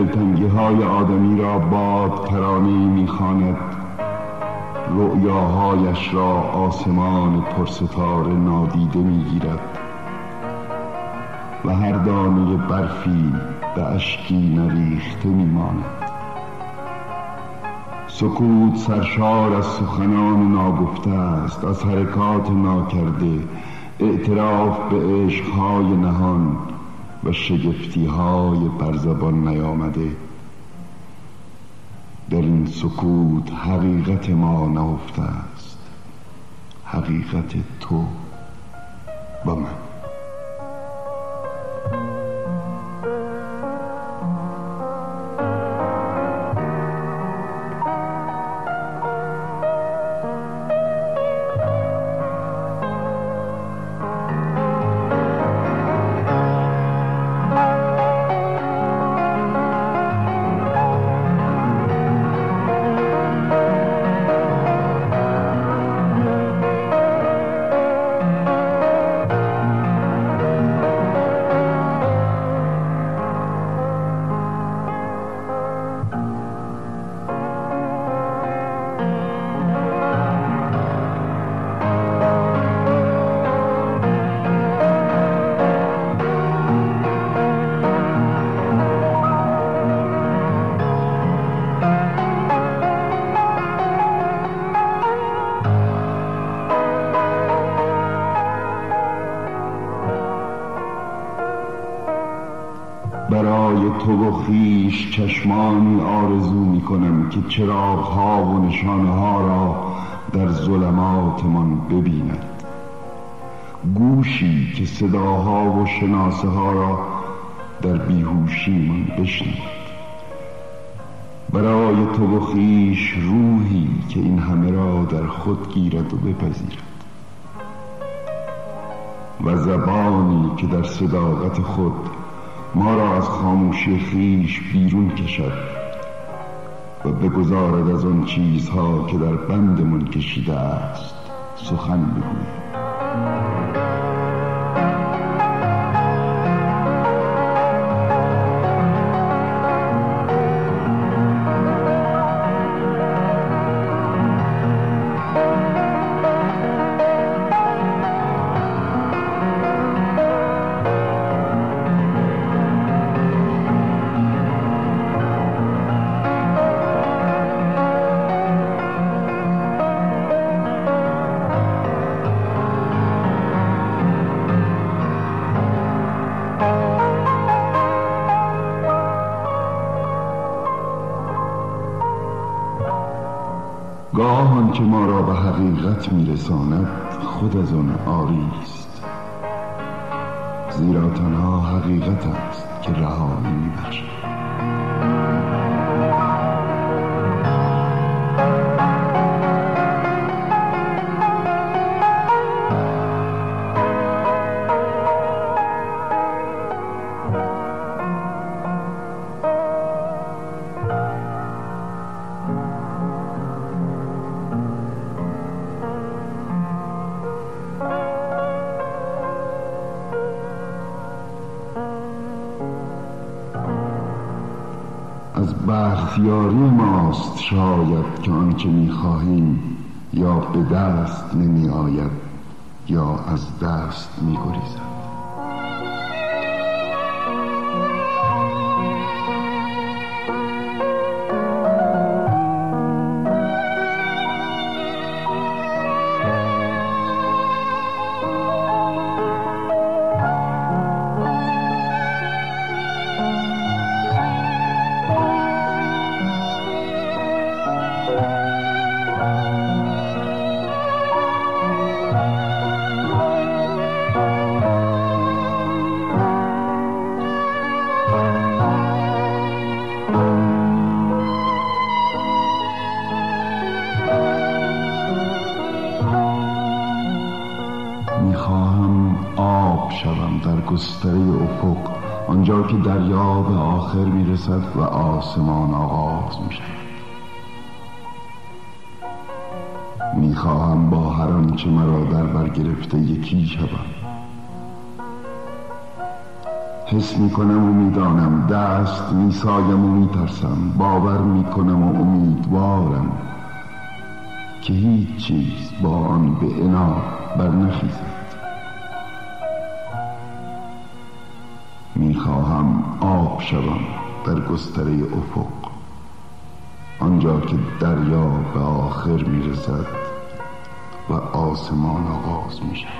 دلتنگی های آدمی را باد ترانه می‌خواند. رؤیاهایش را آسمان پرستاره نادیده می‌گیرد. و هر دانه برفی به اشکی نریخته میماند. سکوت سرشار از سخنان ناگفته است از حرکات ناکرده. اعتراف به عشقهای نهان و شگفتی های بر زبان نیامده. در این سکوت حقیقت ما نهفته است. حقیقت تو و من. خیش چشمانی آرزو می کنم که چراغ ها و نشانه ها را در ظلماتمان ببیند. گوشی که صداها و شناسه ها را در بیهوشیمان بشنود. برای تو و خیش روحی که این همه را در خود گیرد و بپذیرد. و زبانی که در صداقت خود ما را از خاموشی خیش بیرون کشد و بگذارد از آن چیزها که در بندمان کشیده است سخن بگوید. که ما را به حقیقت میرساند خود از آن آری است. زیرا تنها حقیقت است که رهایی میبخشد. آنچه می‌خواهیم یا به دست نمی آید یا از دست می گریزد. آخر می‌رسد و آسمان آغاز می‌شود. می‌خواهم با هر آنچه مرا در بر گرفته یکی شوم. حس می‌کنم و می‌دانم دست میسایم و میترسم باور می‌کنم و امیدوارم که هیچ چیز با آن به انا برنخیزد. شوم در گستره افق. آنجا که دریا به آخر می‌رسد و آسمان آغاز می‌شود. چند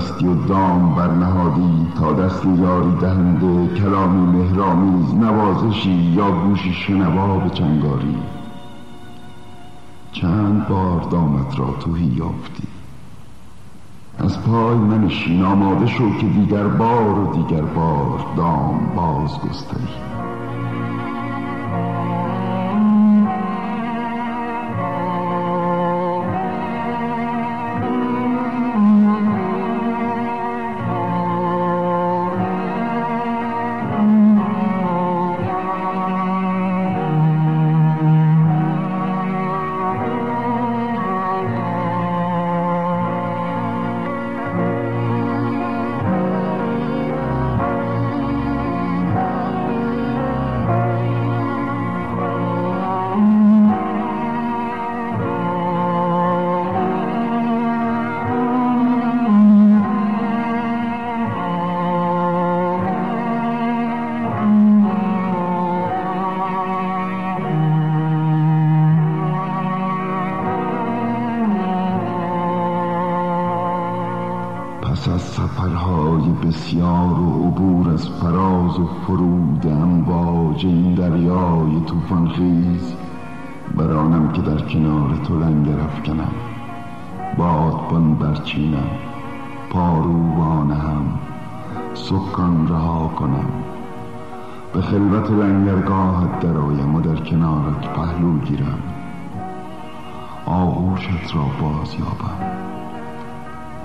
بستی و دام برنهادی تا دست یاری دهنده کلامی مهرامیز نوازشی یا گوشی شنوا به چنگاری. چند بار دامت را توهی یافتی. از پای منشین آماده شو که دیگر بار و دیگر بار دام باز گستری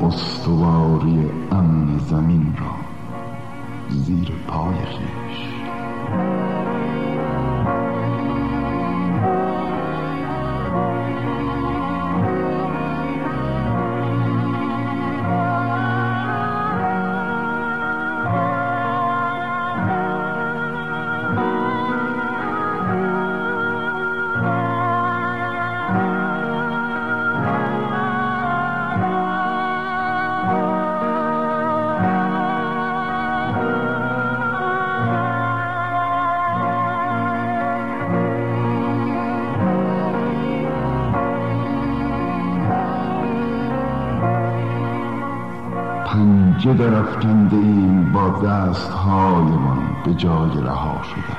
استواری امن زمین را زیر پای خیش. در افکنده ایم با دست هایمان به جای رها شدن.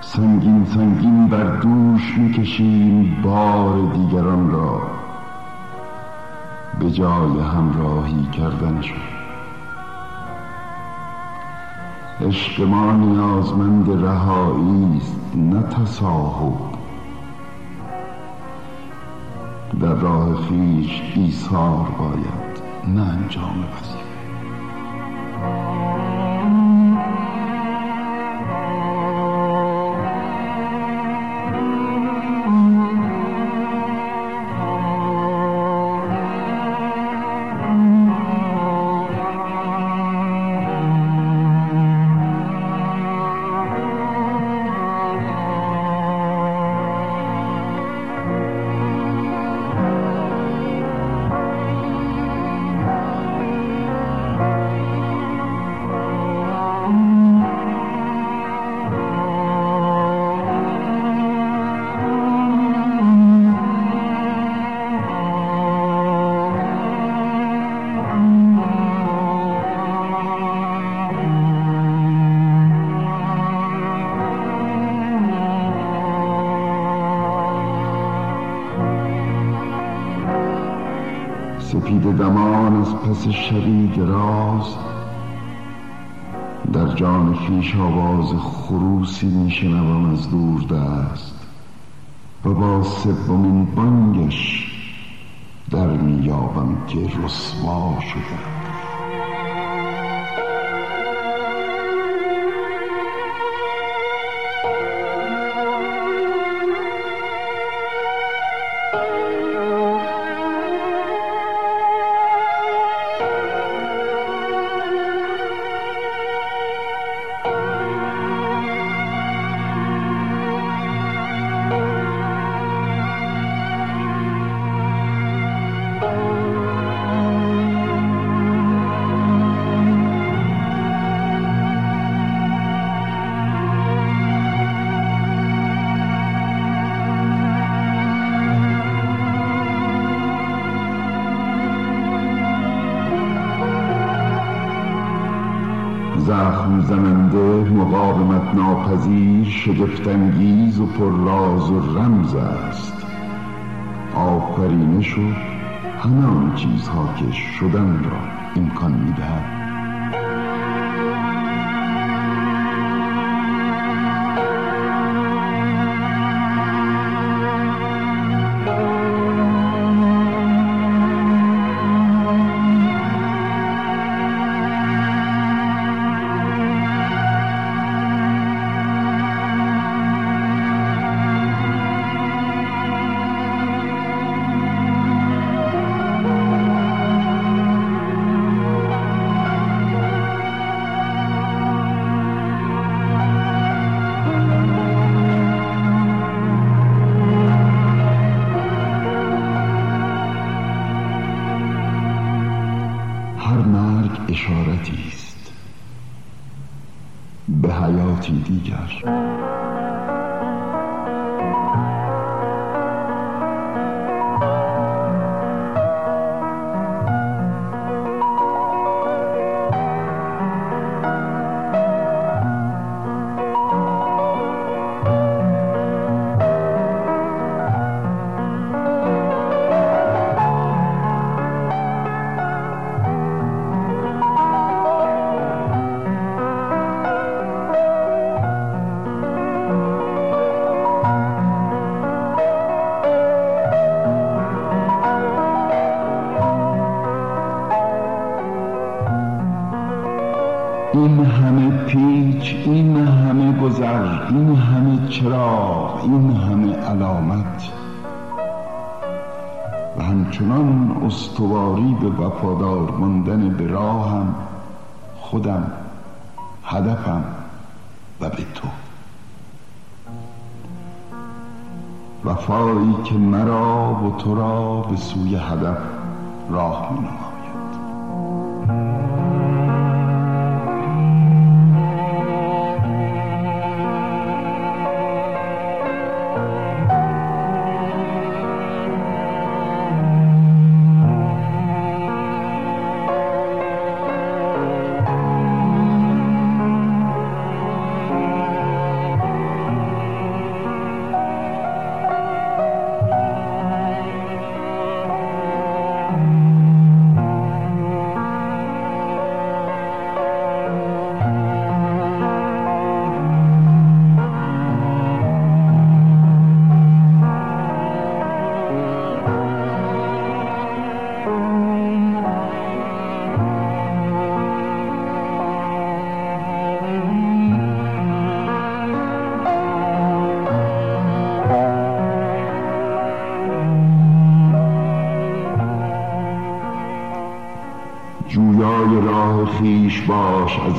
سنگین سنگین بر دوش می‌کشیم بار دیگران را. به جای همراهی کردنشون عشق ما نیازمند رهایی است نه تصاحب. خیش ایثار باید نه انجام وظیفه. خیش آواز خروسی میشنوم از دور دست و با سومین بانگش در میابم که رسوا شدم. ناپذیر شگفتانگیز و پر راز و رمز است. آفرینش و همه آن چیزها که شدن را امکان می‌دهد. به حیاتی دیگر وفادار ماندن به راهم خودم هدفم و به تو. وفایی که مرا و تو را به سوی هدف راه می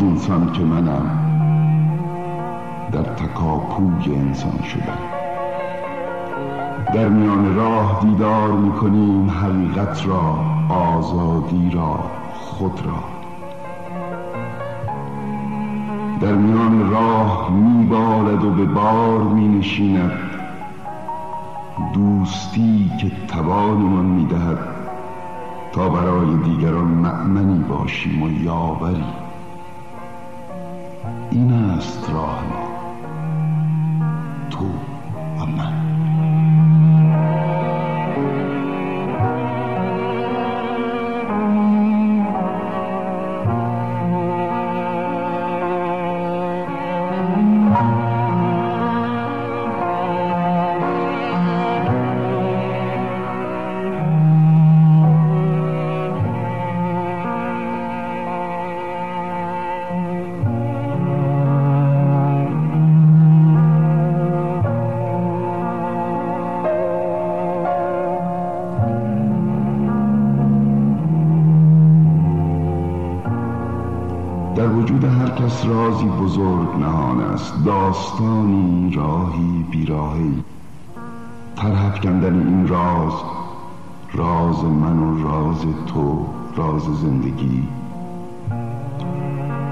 انسان که منم در تکاپوی انسان شدم. در میان راه دیدار می‌کنیم حقیقت را آزادی را خود را. در میان راه میبالد و به بار مینشیند. دوستی که توانمان می‌دهد تا برای دیگران مأمنی باشیم و یاوری. این است راه ما. تو و من. رازی بزرگ نهان است. داستانی راهی بیراهی. ترحف کندن این راز راز من و راز تو راز زندگی.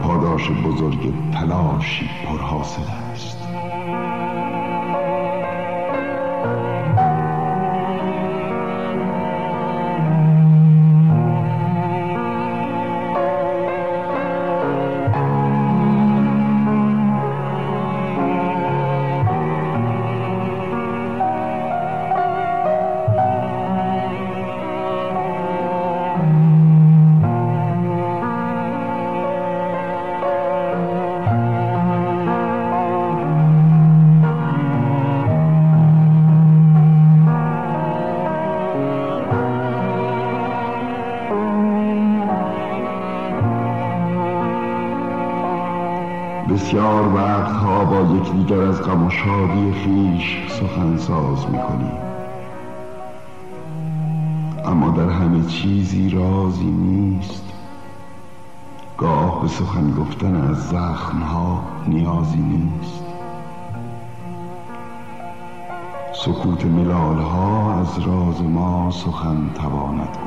پاداش بزرگ تلاشی پرحاصل است. یکدیگر از غم و شادی خیش سخنساز می‌کنیم اما در همه چیزی رازی نیست. گاه به سخن گفتن از زخمها نیازی نیست. سکوت ملالها از راز ما سخن تواند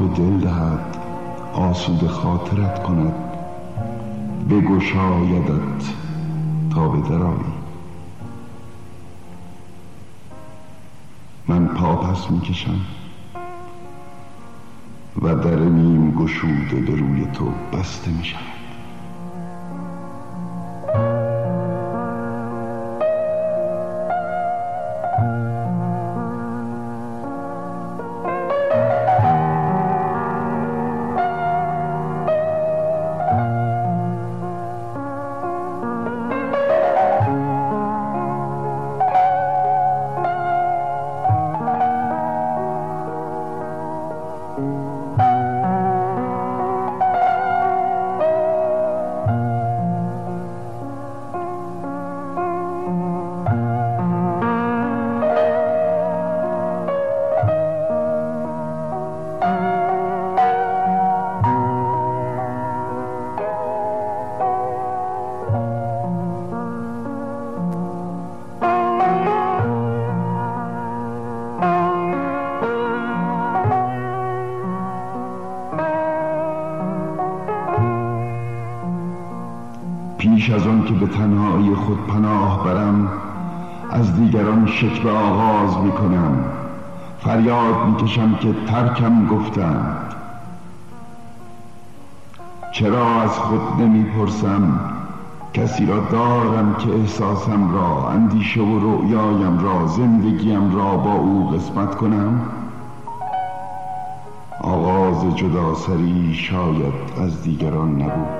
تو دل دهد آسود خاطرت کند. بگشایدت تا به درایی. من پا پس می‌کشم و در نیم گشوده به روی تو بسته میشم. شکوه آغاز می کنم فریاد می کشم که ترکم گفتند. چرا از خود نمی پرسم کسی را دارم که احساسم را اندیشه و رؤیایم را زندگیم را با او قسمت کنم؟ آغاز جدا سری شاید از دیگران نبود.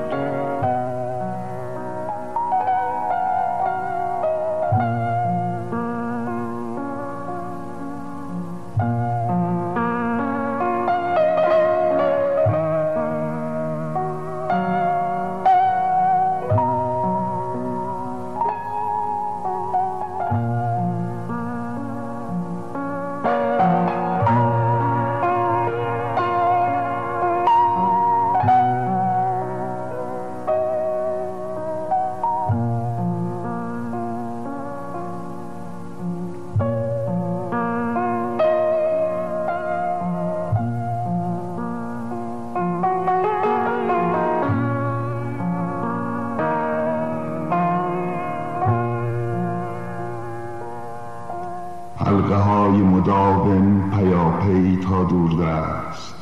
دور است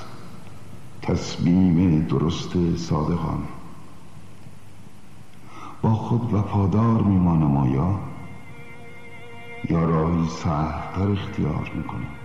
تصمیم درست صادقان. با خود وفادار میمانم آیا؟ یا راهی سهلتر اختیار می‌کنم؟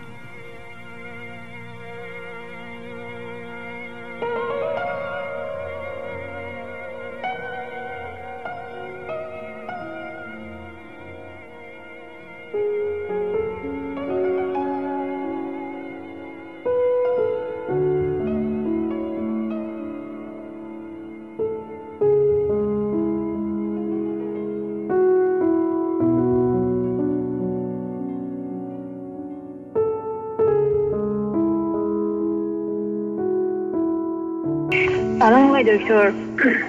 دکتر.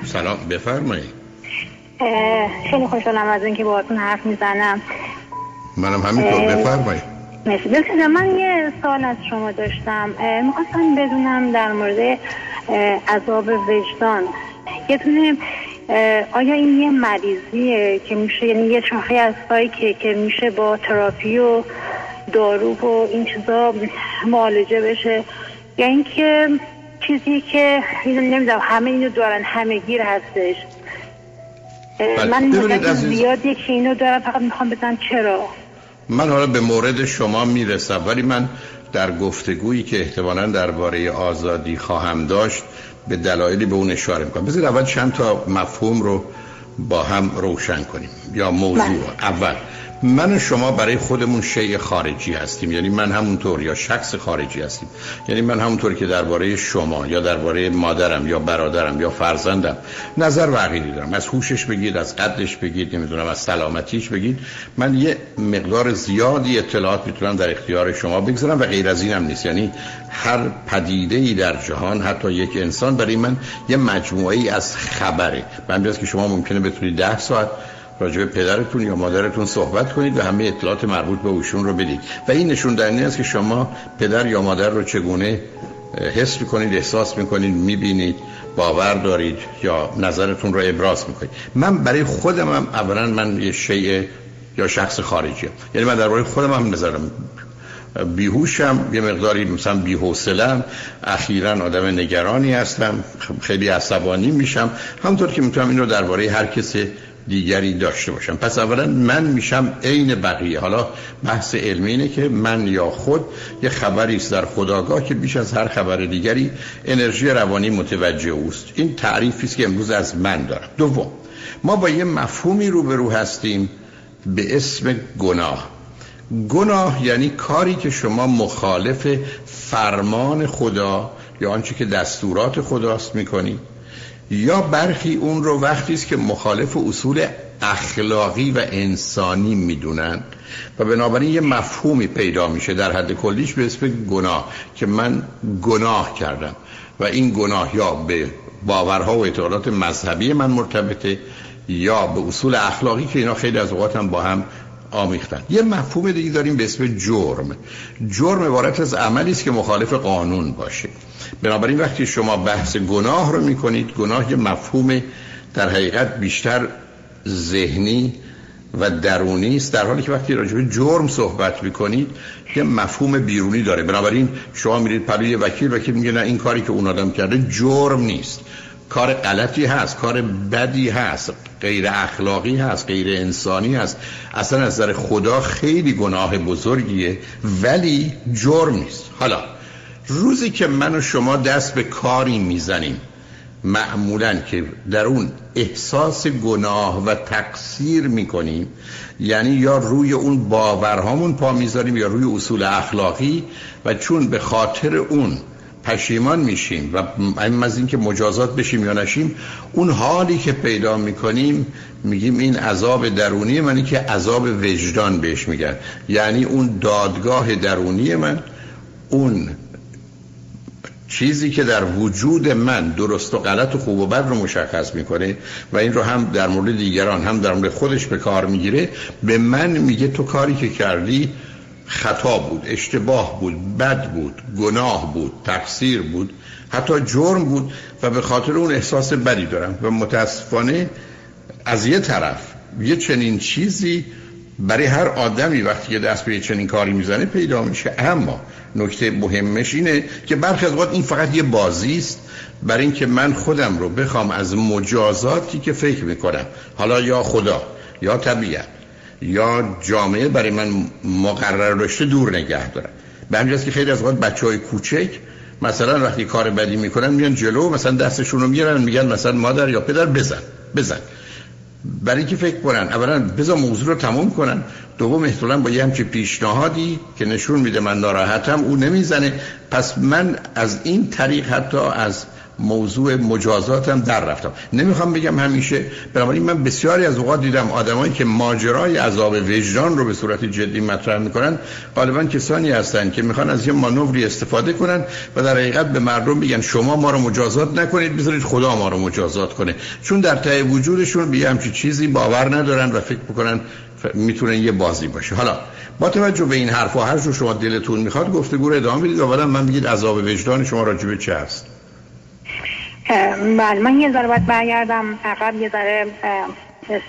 سلام بفرمایید. خیلی خوشحالم از اینکه باهاتون حرف می‌زنم. منم همینطور بفرمایید. مرسی. من یه سوال از شما داشتم. می‌خواستم بدونم در مورد عذاب وجدان. یه تونه آیا این یه مریضیه که میشه یعنی یه شاخه از که که میشه با تراپی و دارو و این چیزا معالجه بشه؟ یا اینکه چیزی که نمی‌دونم همه اینو دارن همه گیر هستش. بله. من مدت زیادی که اینو دارم فقط می‌خوام بدن چرا. من حالا به مورد شما می‌رسم ولی من در گفتگویی که احتمالا درباره آزادی خواهم داشت به دلایلی به اون اشاره می‌کنم. بذار اول چند تا مفهوم رو با هم روشن کنیم. یا موضوع بله. اول. من و شما برای خودمون شیء خارجی هستیم. یعنی من همونطور یا شخص خارجی هستیم. یعنی من همونطور که درباره شما یا درباره مادرم یا برادرم یا فرزندم نظر و دارم. از هوشش بگید از قدش بگید نمی‌دونم از سلامتیش بگید. من یه مقدار زیادی اطلاعات می‌تونم در اختیار شما بگذارم و غیر از اینم نیست. یعنی هر پدیده ای در جهان حتی یک انسان برای من یه مجموعه ای از خبره. من که شما ممکنه بتونید ده ساعت راجع پدرتون یا مادرتون صحبت کنید و همه اطلاعات مربوط به اوشون رو بدید. و این نشون دهنده است که شما پدر یا مادر رو چگونه حس می‌کنید احساس می‌کنید می‌بینید باور دارید یا نظرتون رو ابراز می‌کنید. من برای خودم هم اولا من یه شیء یا شخص خارجی هم. یعنی من درباره خودم هم نظرم بیهوشم یه مقداری مثلا بیحوصلم اخیرا آدم نگرانی هستم. خیلی عصبانی میشم. همونطور که می‌تونم این رو درباره هر کسی دیگری داشته باشم. پس اولا من میشم عین بقیه. حالا بحث علمی اینه که من یا خود یه خبری است در خداگاه که بیش از هر خبر دیگری انرژی روانی متوجه اوست. این تعریفی است که امروز از من دارم. دوم ما با یه مفهومی روبرو هستیم به اسم گناه. گناه یعنی کاری که شما مخالف فرمان خدا یا آنچه که دستورات خداست می‌کنید یا برخی اون رو وقتی است که مخالف اصول اخلاقی و انسانی می‌دونن. و بنابراین یه مفهومی پیدا میشه در حد کلیش به اسم گناه که من گناه کردم. و این گناه یا به باورها و اعتقادات مذهبی من مرتبطه یا به اصول اخلاقی که اینا خیلی از اوقات هم با هم آمیختن. یه مفهوم دیگه داریم به اسم جرم. جرم عبارت از عملی است که مخالف قانون باشه. بنابراین وقتی شما بحث گناه رو می‌کنید گناه یه مفهوم در حقیقت بیشتر ذهنی و درونی است در حالی که وقتی راجع به جرم صحبت می‌کنید یه مفهوم بیرونی داره. بنابراین شما میرید پلوی وکیل وکیل میگه نه این کاری که اون آدم کرده جرم نیست. کار غلطی هست کار بدی هست غیر اخلاقی هست غیر انسانی هست. اصلا از نظر خدا خیلی گناه بزرگیه ولی جرم نیست. حالا روزی که من و شما دست به کاری می‌زنیم معمولا که در اون احساس گناه و تقصیر می‌کنیم یعنی یا روی اون باورهامون پا می‌ذاریم یا روی اصول اخلاقی و چون به خاطر اون پشیمان میشیم و این از اینکه مجازات بشیم یا نشیم اون حالی که پیدا می‌کنیم میگیم این عذاب درونی منی که عذاب وجدان بهش میگن. یعنی اون دادگاه درونی من اون چیزی که در وجود من درست و غلط و خوب و بد رو مشخص می‌کنه و این رو هم در مورد دیگران هم در مورد خودش به کار می‌گیره به من میگه تو کاری که کردی خطا بود اشتباه بود بد بود گناه بود تقصیر بود حتی جرم بود و به خاطر اون احساس بدی دارم و متاسفانه از یه طرف یه چنین چیزی برای هر آدمی وقتی که دست به چنین کاری می‌زنه پیدا میشه. اما نکته مهمش اینه که برخی از این فقط یه بازی است برای اینکه من خودم رو بخوام از مجازاتی که فکر می‌کنم حالا یا خدا یا طبیعت یا جامعه برای من مقرر داشته دور نگه دارم. به همین که خیلی از وقت بچه های کوچک مثلا وقتی کار بدی می‌کنن میان جلو مثلا دستشون رو می‌گیرن میگن مثلا مادر یا پدر بزن بزن. برای اینکه فکر کنن اولا بذار موضوع رو تموم کنن. دوم احتمالاً با یه همچین پیشنهادی که نشون میده من ناراحتم او نمی‌زنه. پس من از این طریق حتی از موضوع مجازاتم در رفتم. نمی‌خوام بگم همیشه بنابراین من بسیاری از اوقات دیدم آدمایی که ماجرای عذاب وجدان رو به صورت جدی مطرح می‌کنن غالبا کسانی هستند که می‌خوان از یه مانوری استفاده کنن و در حقیقت به مردم میگن شما ما رو مجازات نکنید بذارید خدا ما رو مجازات کنه. چون در ته وجودشون به همچی چیزی باور ندارن و فکر می‌کنن می‌تونه یه بازی باشه. حالا با توجه به این حرف و هر جو شما دلتون می‌خواد گفتگو رو ادامه بدید اولا من بگید عذاب وجدان شما راجبه چه هست بله من یه ذره باید برگردم. عقب یه ذره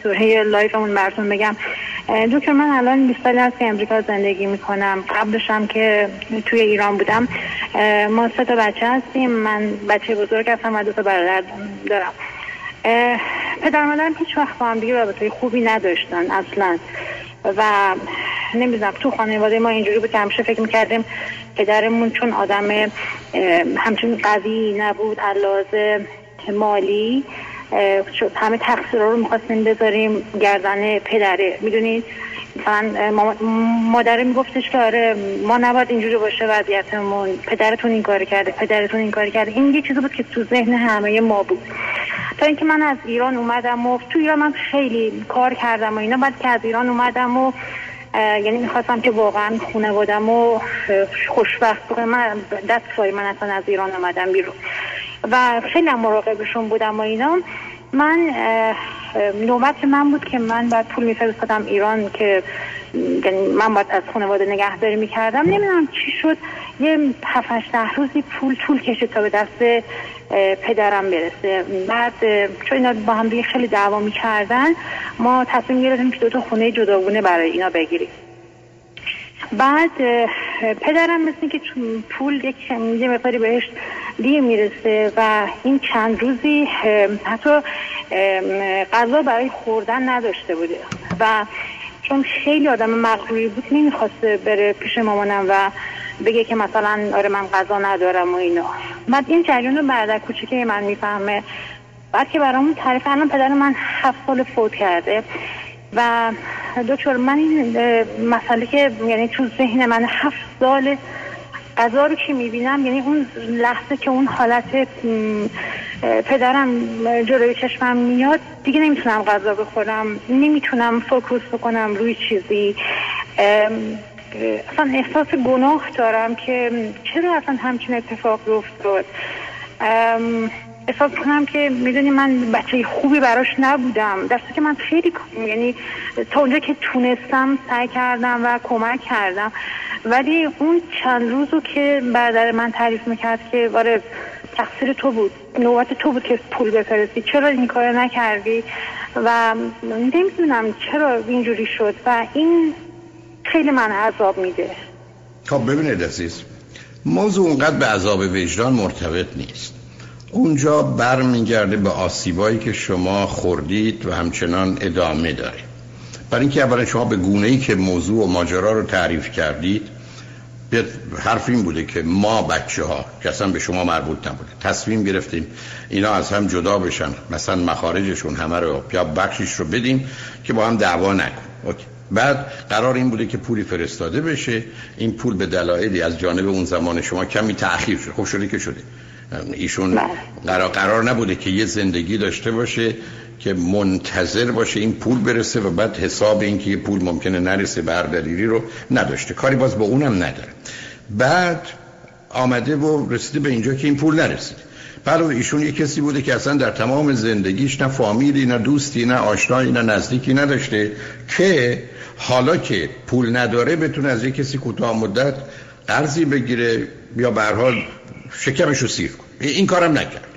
سوره لایفمون براتون بگم. دکتر من الان 20 سالی هست که امریکا زندگی می‌کنم. قبلش هم که توی ایران بودم. ما سه تا بچه هستیم. من بچه بزرگ هستم و دو تا برادر دارم. پدر مادرم هیچ وقت با هم دیگه رابطه خوبی نداشتن اصلا. و نمی‌دونم تو خانواده ما اینجوری بود که همیشه فکر می‌کردیم پدرمون چون آدم همچون قوی نبود علاوه مالی همه تقصیر رو می‌خواستیم بذاریم گردن پدره می‌دونید مثلا مادره میگفتش که آره ما نباید اینجوری باشه وضعیتمون. پدرتون این کار کرده پدرتون این کار کرده. این یه چیزی بود که تو ذهن همه ما بود. تا اینکه من از ایران اومدم و تو ایران من خیلی کار کردم و اینا. بعد که از ایران اومدم و یعنی می‌خواستم که واقعا خانوادم و خوشبخت من دست فای من اصلا از ایران اومدم بیرون. و خیلی مراقبشون بودم و اینا. من نوبت من بود که من بعد پول میفرستادم ایران که یعنی من باید از خانواده نگهداری می‌کردم. نمی‌دونم چی شد. یه هفت ده روزی پول طول کشید تا به دست پدرم برسه. بعد چون اینا با هم دیگه خیلی دعوا می‌کردن ما تصمیم گرفتیم که دو تا خونه جداگونه برای اینا بگیریم. بعد پدرم مثل که پول یک یه مقداری بهش دیر می‌رسه و این چند روزی حتی غذا برای خوردن نداشته بوده. و چون خیلی آدم مغروری بود نمی‌خواسته بره پیش مامانم و بگه که مثلا آره من غذا ندارم و اینا. بعد این جریان رو برادر کوچیکه من می‌فهمه. بعد که برامون تعریف الان پدر من هفت سال فوت کرده و دکتر من این مسئله که یعنی تو ذهن من هفت سال غذا رو که می‌بینم یعنی اون لحظه که اون حالت پدرم جلوی چشمم میاد دیگه نمی‌تونم غذا بخورم نمی‌تونم فوکوس بکنم روی چیزی. اصلا احساس گناه دارم که چرا اصلا همچین اتفاق افتاد؟ احساس کنم که می‌دونی من بچه خوبی براش نبودم. دسته که من خیلی یعنی تا اونجا که تونستم سعی کردم و کمک کردم. ولی اون چند روزو که برادر من تعریف می‌کرد که واره تقصیر تو بود نوبت تو بود که پول بفرستی چرا این کار نکردی؟ و نمی‌دونم چرا اینجوری شد. و این خیلی من عذاب میده. خب ببینید عزیز موضوع اونقدر به عذاب وجدان مرتبط نیست. اونجا برمیگرده به آسیبایی که شما خوردید و همچنان ادامه داره. برای اینکه اولا شما به گونه ای که موضوع و ماجرا رو تعریف کردید حرف این بوده که ما بچه ها که اصلا به شما مربوط نبوده تصمیم گرفتیم اینا از هم جدا بشن مثلا مخارجشون همه رو یا بخشش رو بدیم که با هم دعوا نکن بعد قرار این بوده که پولی فرستاده بشه. این پول به دلایلی از جانب اون زمان شما کمی تأخیر شده خب شده که شده. ایشون بله. قرار, قرار نبوده که یه زندگی داشته باشه که منتظر باشه این پول برسه و بعد حساب این که یه پول ممکنه نرسه بردلیری رو نداشته. کاری باز با اونم نداره. بعد آمده و رسیده به اینجا که این پول نرسید. بعد ایشون یه کسی بوده که اصلا در تمام زندگیش نه فامیلی نه دوستی نه آشنایی نه نزدیکی نداشته که حالا که پول نداره بتونه از یه کسی کوتاه مدت قرضی بگیره یا به حال شکمش رو سیر کنه. این کارم نکرد.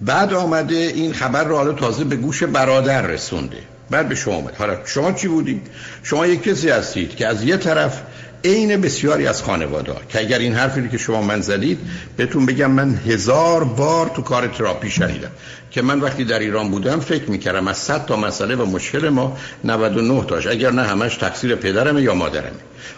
بعد آمده این خبر رو حالا تازه به گوش برادر رسونده. بعد به شما آمد حالا شما چی بودید؟ شما یک کسی هستید که از یه طرف عین بسیاری از خانواده که اگر این حرفی که شما من زدید بهتون بگم من هزار بار تو کار تراپی شنیدم. که من وقتی در ایران بودم فکر می‌کردم از 100 تا مسئله و مشکل ما 99 تاش. اگر نه همش تقصیر پدرم یا مادرم.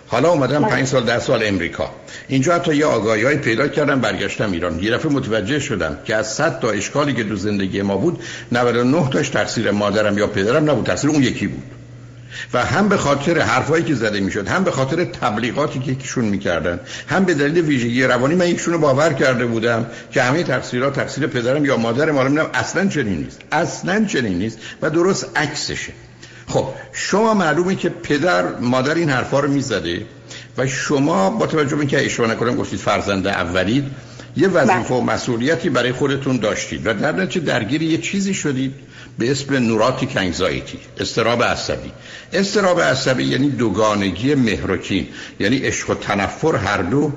حالا اومدم 5 سال 10 سال امریکا. اینجا حتی یه آگاهی های پیدا کردم برگشتم ایران. یه دفعه متوجه شدم که از 100 تا اشکالی که تو زندگی ما بود 99 تاش تقصیر مادرم یا پدرم نبود. تقصیر اون یکی بود. و هم به خاطر حرفایی که زده می‌شد هم به خاطر تبلیغاتی که یکیشون می‌کردن هم به دلیل ویژگی روانی من یکشون باور کرده بودم که همه تقصیرات تقصیر پدرم یا مادرم حالا اصلا چنین نیست اصلا چنین نیست و درست عکسشه. خب شما معلومه که پدر مادر این حرفا رو می‌زده و شما با توجه به اینکه اشتباه نکنم گفتید فرزند اولید یه وظیفه و بله. مسئولیتی برای خودتون داشتید و در نتیجه درگیر یه چیزی شدید به اسم نوراتیک انگزایتی استراب عصبی استراب عصبی یعنی دوگانگی مهرکین یعنی عشق و تنفر هر دو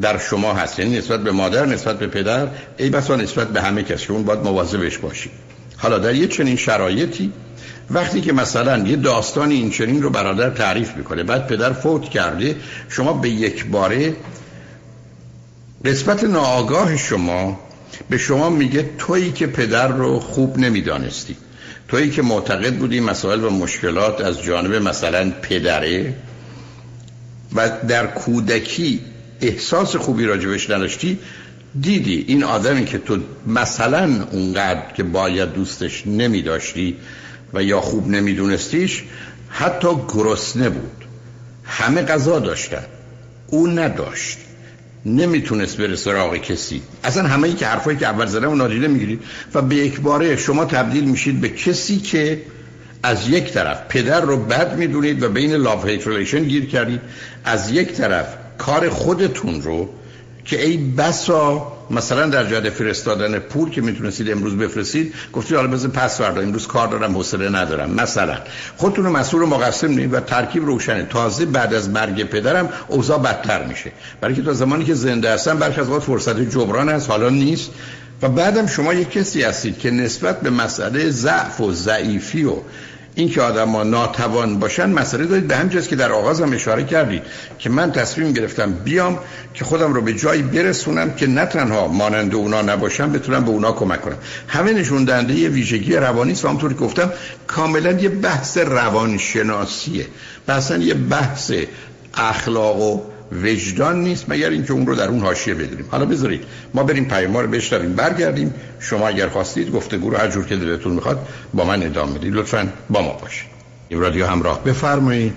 در شما هست یعنی نسبت به مادر نسبت به پدر ای بسا نسبت به همه کس که اون باید مواظبش باشی حالا در یه چنین شرایطی وقتی که مثلا یه داستان این چنین رو برادر تعریف می‌کنه بعد پدر فوت کرده شما به یک باره نسبت ناآگاه شما به شما میگه تویی که پدر رو خوب نمی‌دانستی. تویی که معتقد بودی مسائل و مشکلات از جانب مثلا پدره. و در کودکی احساس خوبی راجبش نداشتی دیدی این آدمی که تو مثلا اونقدر که باید دوستش نمی داشتی و یا خوب نمیدونستیش حتی گرسنه بود. همه غذا داشتن. او نداشت. نمی‌تونست بره سراغ کسی. اصلا همه ای که حرفایی که اول زدم و نادیده می‌گیرید و به یک باره شما تبدیل میشید به کسی که از یک طرف پدر رو بد می‌دونید و بین لاف هیت گیر کردید. از یک طرف کار خودتون رو که ای بسا مثلا در جهت فرستادن پول که می‌تونستید امروز بفرستید گفتید حالا بزن پس فردا امروز کار دارم حوصله ندارم. مثلا خودتون مسئول مقسم نید و ترکیب روشنه. تازه بعد از مرگ پدرم اوضاع بدتر میشه. برای که تا زمانی که زنده هستم برخی از فرصت جبران هست حالا نیست. و بعدم شما یک کسی هستید که نسبت به مسئله ضعف و ضعیفی و این که آدم ها ناتوان باشن مسئله دارید به همجاست که در آغاز هم اشاره کردید که من تصمیم گرفتم بیام که خودم رو به جایی برسونم که نه تنها مانند اونا نباشم بتونم به اونا کمک کنم. همه نشون دهنده یه ویژگی روانی است که گفتم کاملا یه بحث روانشناسیه. مثلا یه بحث اخلاق و وجدان نیست مگر اینکه اون رو در اون حاشیه بدونیم. حالا بذارید ما بریم پیام رو بشنویم برگردیم. شما اگر خواستید گفتگو رو هر جور که دلتون می‌خواد با من ادامه بدید. لطفا با ما باشید. این رادیو همراه. بفرمایید.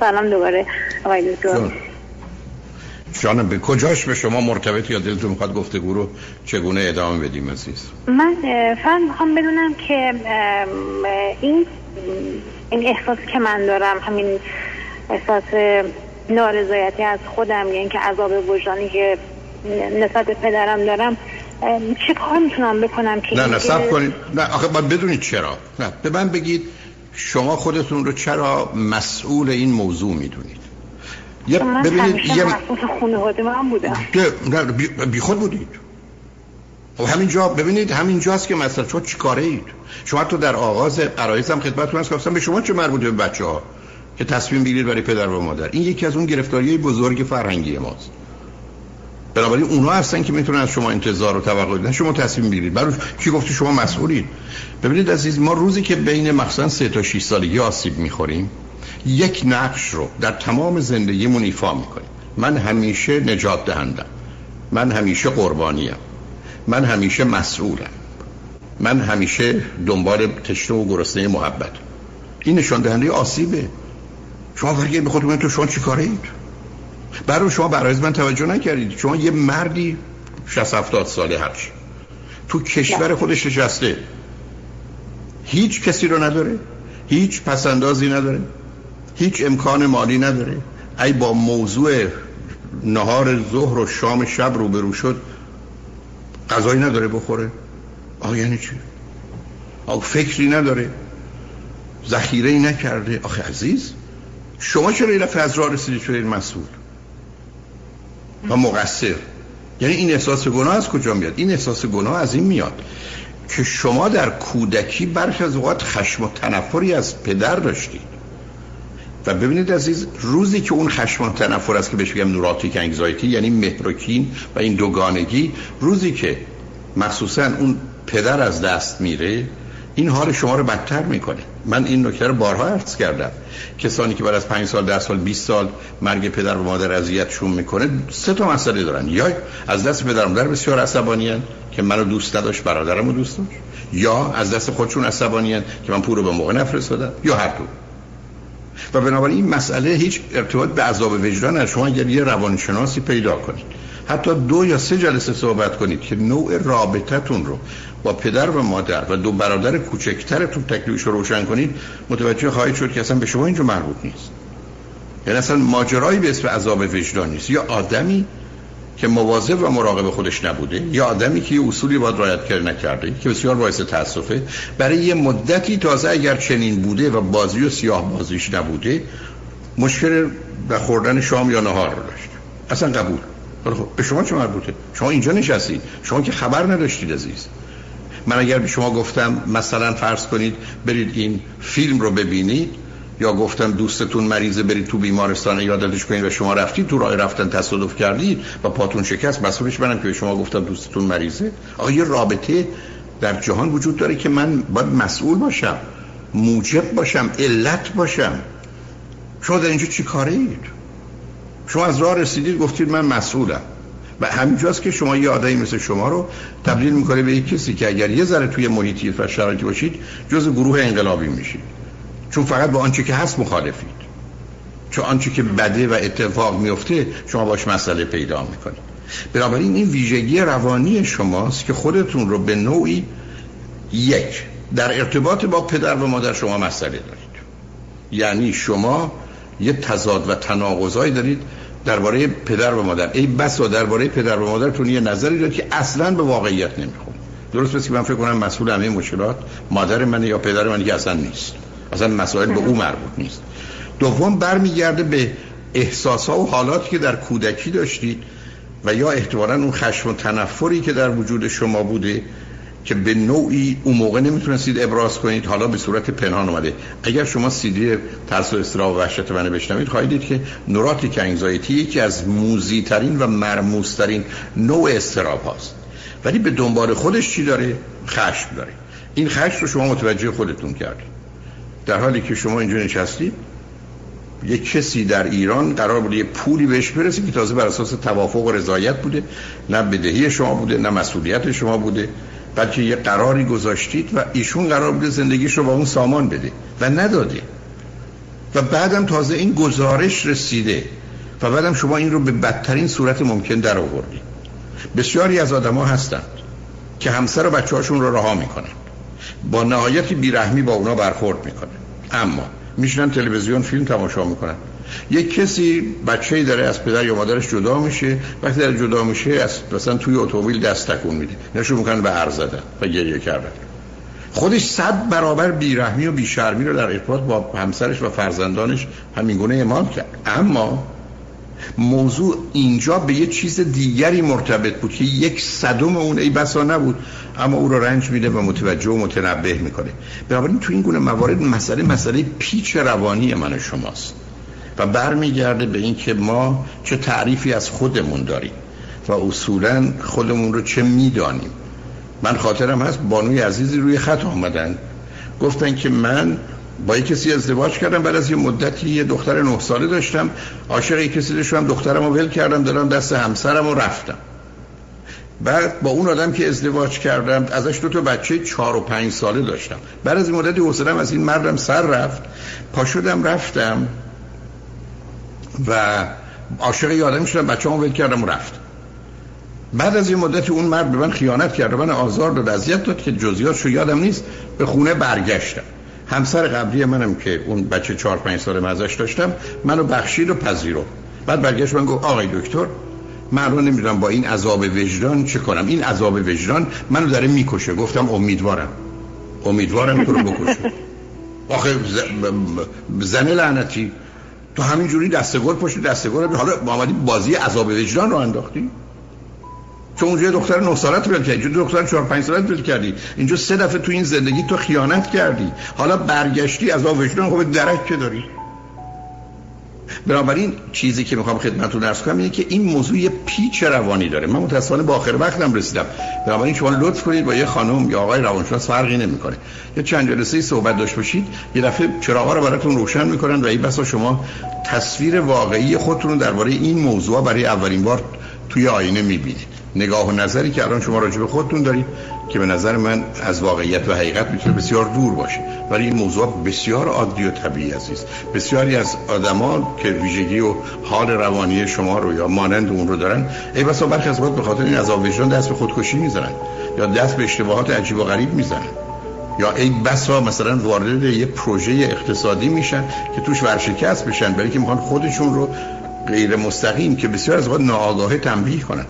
سلام دوباره. آقای دکتر. جانم به کجاش به شما مرتبط یا دلتون می‌خواد گفتگو رو چگونه ادامه بدیم عزیز؟ من فقط می‌خوام بدونم که این این احساسی که من دارم همین احساس نارضایتی از خودم یا اینکه عذاب وجدانی که نسبت به پدرم دارم چه کار می‌تونم بکنم که نه نه سب کنید. نه آخه باید بدونید چرا. نه به من بگید شما خودتون رو چرا مسئول این موضوع می‌دونید. یا ببینید یه مسئول خانواده من بودم. نه بی خود بودید. و خب همینجا ببینید همینجاست که مثلا شما چیکاره اید شما تو در آغاز قرایزم خدمتتون هست به شما چه مربوطه به بچه ها که تصمیم بگیرید برای پدر و مادر. این یکی از اون گرفتاری بزرگ فرهنگی ماست. بنابراین اونا هستن که می‌تونن از شما انتظار و توقع دارن شما تصمیم بگیرید. برای کی گفته شما مسئولید؟ ببینید عزیز ما روزی که بین مثلا 3 تا 6 سالگی آسیب می‌خوریم یک نقش رو در تمام زندگیمون ایفا می‌کنیم. من همیشه نجات دهندم. من همیشه قربانیم. من همیشه مسئولم. من همیشه دنبال تشنه و گرسنه محبت. این نشان دهنده آسیبه. شما برگه به خودتون تو شما چی کاره اید برای شما برای من توجه نکردید. شما یه مردی 60 70 ساله هرچی. تو کشور خودش نشسته هیچ کسی رو نداره. هیچ پسندازی نداره. هیچ امکان مالی نداره. ای با موضوع نهار ظهر و شام شب روبرو شد غذایی نداره بخوره. آه یعنی چی؟ آه فکری نداره. ذخیره ای نکرده. آخه عزیز شما چرا این از راه رسیدید شدید مسئول؟ و مقصر. یعنی این احساس گناه از کجا میاد؟ این احساس گناه از این میاد که شما در کودکی برخی از اوقات خشم و تنفری از پدر داشتید. و ببینید عزیز روزی که اون خشم تنفر است که بهش میگم نوراتیک انگزایتی یعنی مهروکین و این دوگانگی روزی که مخصوصا اون پدر از دست میره این حال شما رو بدتر می‌کنه. من این نکته رو بارها عرض کردم. کسانی که بعد از 5 سال 10 سال 20 سال مرگ پدر و مادر اذیتشون می‌کنه سه تا مسئله دارن. یا از دست پدر و مادر بسیار عصبانیان که منو دوست نداشت برادرم رو دوست داشت. یا از دست خودشون عصبانیان که من پول رو به موقع نفرستادم. یا هر دو. و بنابراین این مسئله هیچ ارتباط به عذاب وجدان شما اگر یه روانشناسی پیدا کنید حتی دو یا سه جلسه صحبت کنید که نوع رابطتون رو با پدر و مادر و دو برادر کوچکترتون تکلیفش رو روشن کنید متوجه خواهید شد که اصلا به شما اینجا مربوط نیست. یعنی اصلا ماجرایی به اسم عذاب وجدان نیست. یا آدمی که مواظب و مراقب خودش نبوده یا آدمی که یه اصولی باید رعایت کرده نکرده که بسیار باعث تاسفه برای یه مدتی تازه اگر چنین بوده و بازی و سیاه بازیش نبوده مشکل به خوردن شام یا نهار رو داشته اصلا قبول. خب به شما چه مربوطه؟ شما اینجا نشستید. شما که خبر نداشتید عزیز. من اگر به شما گفتم مثلا فرض کنید برید این فیلم رو ببینید یا گفتم دوستتون مریضه برید تو بیمارستان یادتش کنید و شما رفتید تو راه رفتن تصادف کردید و پاتون شکست مسئولش منم که به شما گفتم دوستتون مریضه. آقا یه رابطه در جهان وجود داره که من باید مسئول باشم موجب باشم علت باشم. شما در اینجا چی کاره شما از راه رسیدید گفتید من مسئولم. و همینجاست که شما یه آدمی مثل شما رو تبدیل می‌کنه به یک کسی که اگر یه ذره توی محیطی و شرایطی باشید جز گروه انقلابی میشید. چون فقط با آنچه که هست مخالفید. چون آنچه که بده و اتفاق میفته شما باش مسئله پیدا می‌کنید. بنابراین این ویژگی روانی شماست که خودتون رو به نوعی یک در ارتباط با پدر و مادر شما مسئله دارید. یعنی شما یه تضاد و تناقضایی دارید درباره پدر و مادر. ای بس و درباره پدر و مادرتون یه نظری دارید که اصلا به واقعیت نمی‌خونه درست بس که من فکر کنم مسئول همه مشکلات مادر من یا پدر من که اصلا نیست. اصلا مسائل به او مربوط نیست. دوم برمیگرده به احساسا و حالاتی که در کودکی داشتید و یا احتمالا اون خشم و تنفری که در وجود شما بوده که به نوعی اون موقع نمی‌تونستید ابراز کنید. حالا به صورت پنهان اومده. اگر شما سیدی ترس و استرا و وحشت منو بشنوید خواهید دید که نوراتیک انگزایتی یکی از موزی ترین و مرموز ترین نوع استراب هاست. ولی به دنبال خودش چی داره؟ خشم داره. این خشم رو شما متوجه خودتون کردید. در حالی که شما اینجا نشستید یک کسی در ایران قرار بوده یه پولی بهش برسه که تازه بر اساس توافق و رضایت بوده. نه بدهی شما بوده نه مسئولیت شما بوده. بلکه یه قراری گذاشتید و ایشون قرار بوده زندگیش رو با اون سامان بده و نداده. و بعدم تازه این گزارش رسیده و بعدم شما این رو به بدترین صورت ممکن در آوردید. بسیاری از آدما هستند که همسر و بچه هاشون رو رها می‌کنن. با نهایت بیرحمی با اونا برخورد می‌کنه اما میشنن تلویزیون فیلم تماشا می‌کنن. یک کسی بچه داره از پدر یا مادرش جدا میشه وقتی در جدا میشه از مثلا توی اتومبیل دست تکون میده. نشون به عرض زدن و گریه کردن. خودش صد برابر بیرحمی و بیشرمی رو در ارتباط با همسرش و فرزندانش همین گونه اعمال کرد. اما موضوع اینجا به یه چیز دیگری مرتبط بود که یک صدم اون ای بسا نبود اما او رو رنج میده و متوجه و متنبه می‌کنه. بنابراین تو این گونه موارد مسئله مسئله پیچ روانی من شماست. و برمیگرده به اینکه ما چه تعریفی از خودمون داریم و اصولا خودمون رو چه می‌دانیم. من خاطرم هست بانوی عزیزی روی خط آمدن. گفتن که من با یک کسی ازدواج کردم بعد از یه مدتی یه دختر نه ساله داشتم. عاشق یک کسی شدم دخترم رو ول کردم دادم دست همسرم و رفتم. بعد با اون آدم که ازدواج کردم ازش دو تا بچه چهار و پنج ساله داشتم. بعد از این مدتی حوصلم از این مردم سر رفت. پا شدم رفتم. و عاشق یه آدمی شدم بچه ول کردم و رفت. بعد از این مدتی اون مرد به من خیانت کرد من آزار داد اذیت داد که جزئیاتشو یادم نیست به خونه برگشتم. همسر قبلی منم که اون بچه چهار پنج سال ازش داشتم منو بخشید و پذیرو بعد برگشت من گفت آقای دکتر من رو نمی‌دونم با این عذاب وجدان چه کنم. این عذاب وجدان منو داره می‌کشه. گفتم امیدوارم. امیدوارم تو رو بکشه. آخه زن لعنتی. تو همینجوری دستگل پشت دستگل حالا محمدی بازی عذاب وجدان رو انداختی. چون اونجا دختر 9 سالت ول کردی. دختر 4 5 سالت ول کردی. اینجا سه دفعه تو این زندگی تو خیانت کردی. حالا برگشتی از وجدان خب درک که داری. بنابراین چیزی که می‌خوام خدمتتون عرض کنم اینه که این موضوع پیچ روانی داره. من متاسفانه با آخر وقتم رسیدم. بنابراین شما لطف کنید با یه خانم یا آقای روانشناس فرقی نمی‌کنه. یه چند جلسه صحبت داشت باشید. یه دفعه چراغا رو براتون روشن می‌کنن و این بسا شما تصویر واقعی خودتون درباره این موضوع برای اولین بار توی آینه می‌بینید. نگاه و نظری که الان شما راجع به خودتون دارید که به نظر من از واقعیت و حقیقت می‌تونه بسیار دور باشه. ولی این موضوع بسیار عادی و طبیعی عزیز. بسیاری از آدما که ویژگی و حال روانی شما رو یا مانند اون رو دارن ای بسا برخی از به خاطر این عذاب وجدان دست به خودکشی می‌زنن یا دست به اشتباهات عجیب و غریب می‌زنن. یا ای بسا مثلا وارد یه پروژه اقتصادی میشن که توش ورشکست بشن برای که می‌خوان خودشون رو غیر مستقیم که بسیار از وقت ناآگاهه تنبیه کنن.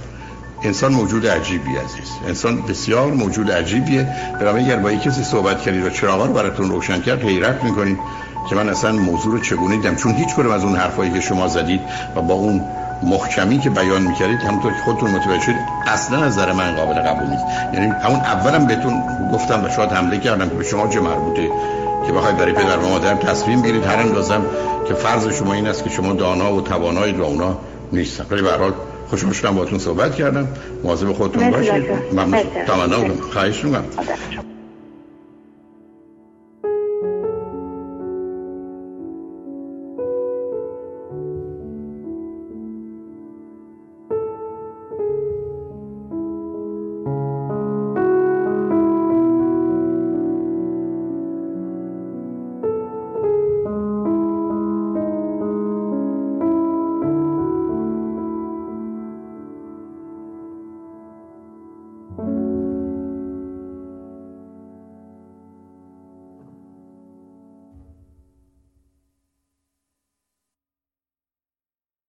انسان موجود عجیبی عزیز. انسان بسیار موجود عجیبیه. برای اگر با کسی صحبت کردید و چراغا رو براتون روشن کرد حیرت می‌کنید که من اصلا موضوع رو چگونه دیدم. چون هیچ کدوم از اون حرفایی که شما زدید و با اون محکمی که بیان می‌کردید همونطور که خودتون متوجه شدید اصلا از نظر من قابل قبول نیست. یعنی همون اولم بهتون گفتم و شاید حمله کردم که به شما چه مربوطه که بخواید برای پدر و مادر تصمیم بگیرید. هر اندازم که فرض شما این است که شما دانا و توانایی و اونا نیستن. ولی به خوشحال شدم باهاتون صحبت کردم. مواظب خودتون باشید. ممنون تمنا خواهش می‌کنم.